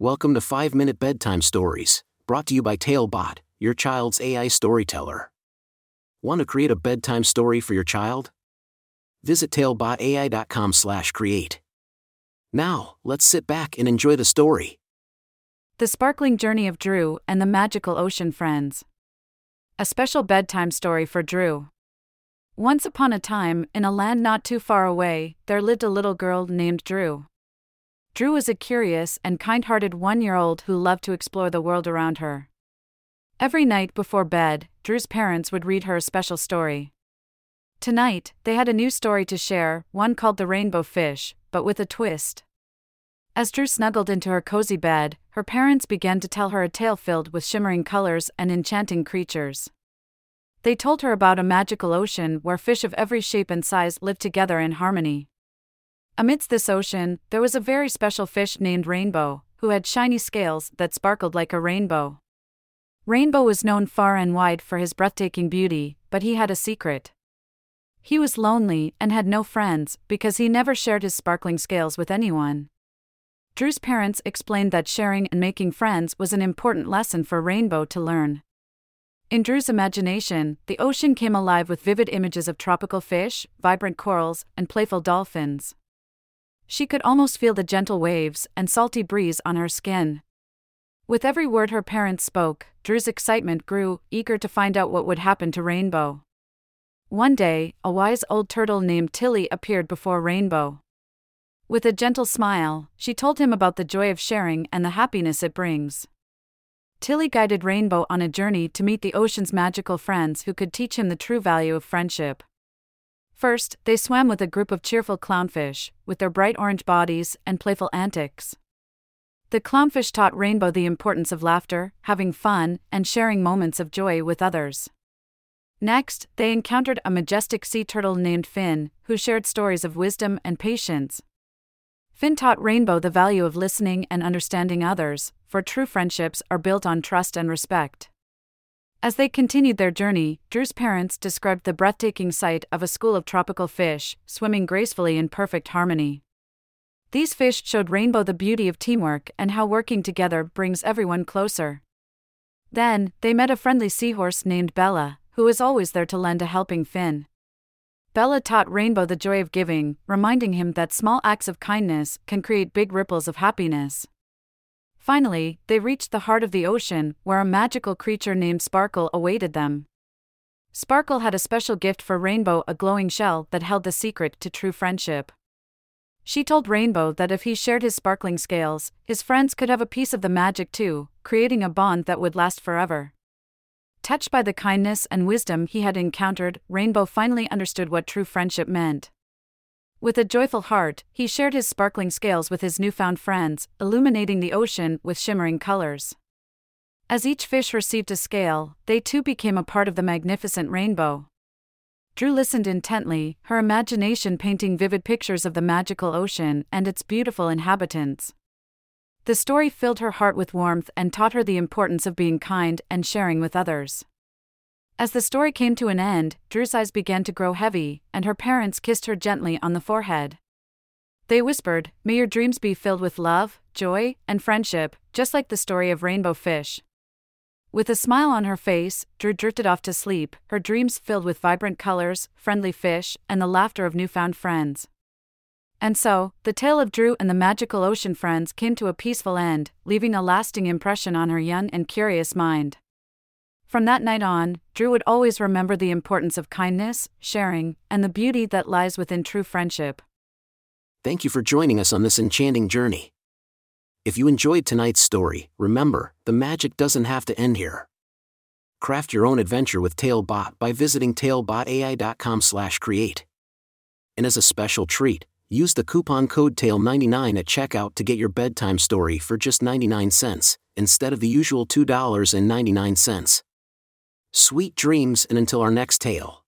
Welcome to 5 Minute Bedtime Stories, brought to you by Talebot, your child's AI storyteller. Want to create a bedtime story for your child? Visit talebotai.com/create. Now, let's sit back and enjoy the story. The Sparkling Journey of Drew and the Magical Ocean Friends. A special bedtime story for Drew. Once upon a time, in a land not too far away, there lived a little girl named Drew. Drew was a curious and kind hearted one year old who loved to explore the world around her. Every night before bed, Drew's parents would read her a special story. Tonight, they had a new story to share, one called The Rainbow Fish, but with a twist. As Drew snuggled into her cozy bed, her parents began to tell her a tale filled with shimmering colors and enchanting creatures. They told her about a magical ocean where fish of every shape and size lived together in harmony. Amidst this ocean, there was a very special fish named Rainbow, who had shiny scales that sparkled like a rainbow. Rainbow was known far and wide for his breathtaking beauty, but he had a secret. He was lonely and had no friends because he never shared his sparkling scales with anyone. Drew's parents explained that sharing and making friends was an important lesson for Rainbow to learn. In Drew's imagination, the ocean came alive with vivid images of tropical fish, vibrant corals, and playful dolphins. She could almost feel the gentle waves and salty breeze on her skin. With every word her parents spoke, Drew's excitement grew, eager to find out what would happen to Rainbow. One day, a wise old turtle named Tilly appeared before Rainbow. With a gentle smile, she told him about the joy of sharing and the happiness it brings. Tilly guided Rainbow on a journey to meet the ocean's magical friends who could teach him the true value of friendship. First, they swam with a group of cheerful clownfish, with their bright orange bodies and playful antics. The clownfish taught Rainbow the importance of laughter, having fun, and sharing moments of joy with others. Next, they encountered a majestic sea turtle named Finn, who shared stories of wisdom and patience. Finn taught Rainbow the value of listening and understanding others, for true friendships are built on trust and respect. As they continued their journey, Drew's parents described the breathtaking sight of a school of tropical fish, swimming gracefully in perfect harmony. These fish showed Rainbow the beauty of teamwork and how working together brings everyone closer. Then, they met a friendly seahorse named Bella, who was always there to lend a helping fin. Bella taught Rainbow the joy of giving, reminding him that small acts of kindness can create big ripples of happiness. Finally, they reached the heart of the ocean, where a magical creature named Sparkle awaited them. Sparkle had a special gift for Rainbow a glowing shell that held the secret to true friendship. She told Rainbow that if he shared his sparkling scales, his friends could have a piece of the magic too, creating a bond that would last forever. Touched by the kindness and wisdom he had encountered, Rainbow finally understood what true friendship meant. With a joyful heart, he shared his sparkling scales with his newfound friends, illuminating the ocean with shimmering colors. As each fish received a scale, they too became a part of the magnificent rainbow. Drew listened intently, her imagination painting vivid pictures of the magical ocean and its beautiful inhabitants. The story filled her heart with warmth and taught her the importance of being kind and sharing with others. As the story came to an end, Drew's eyes began to grow heavy, and her parents kissed her gently on the forehead. They whispered, May your dreams be filled with love, joy, and friendship, just like the story of Rainbow Fish. With a smile on her face, Drew drifted off to sleep, her dreams filled with vibrant colors, friendly fish, and the laughter of newfound friends. And so, the tale of Drew and the magical ocean friends came to a peaceful end, leaving a lasting impression on her young and curious mind. From that night on, Drew would always remember the importance of kindness, sharing, and the beauty that lies within true friendship. Thank you for joining us on this enchanting journey. If you enjoyed tonight's story, remember, the magic doesn't have to end here. Craft your own adventure with Talebot by visiting talebotai.com/create. And as a special treat, use the coupon code TAIL99 at checkout to get your bedtime story for just 99 cents instead of the usual $2.99. Sweet dreams and until our next tale.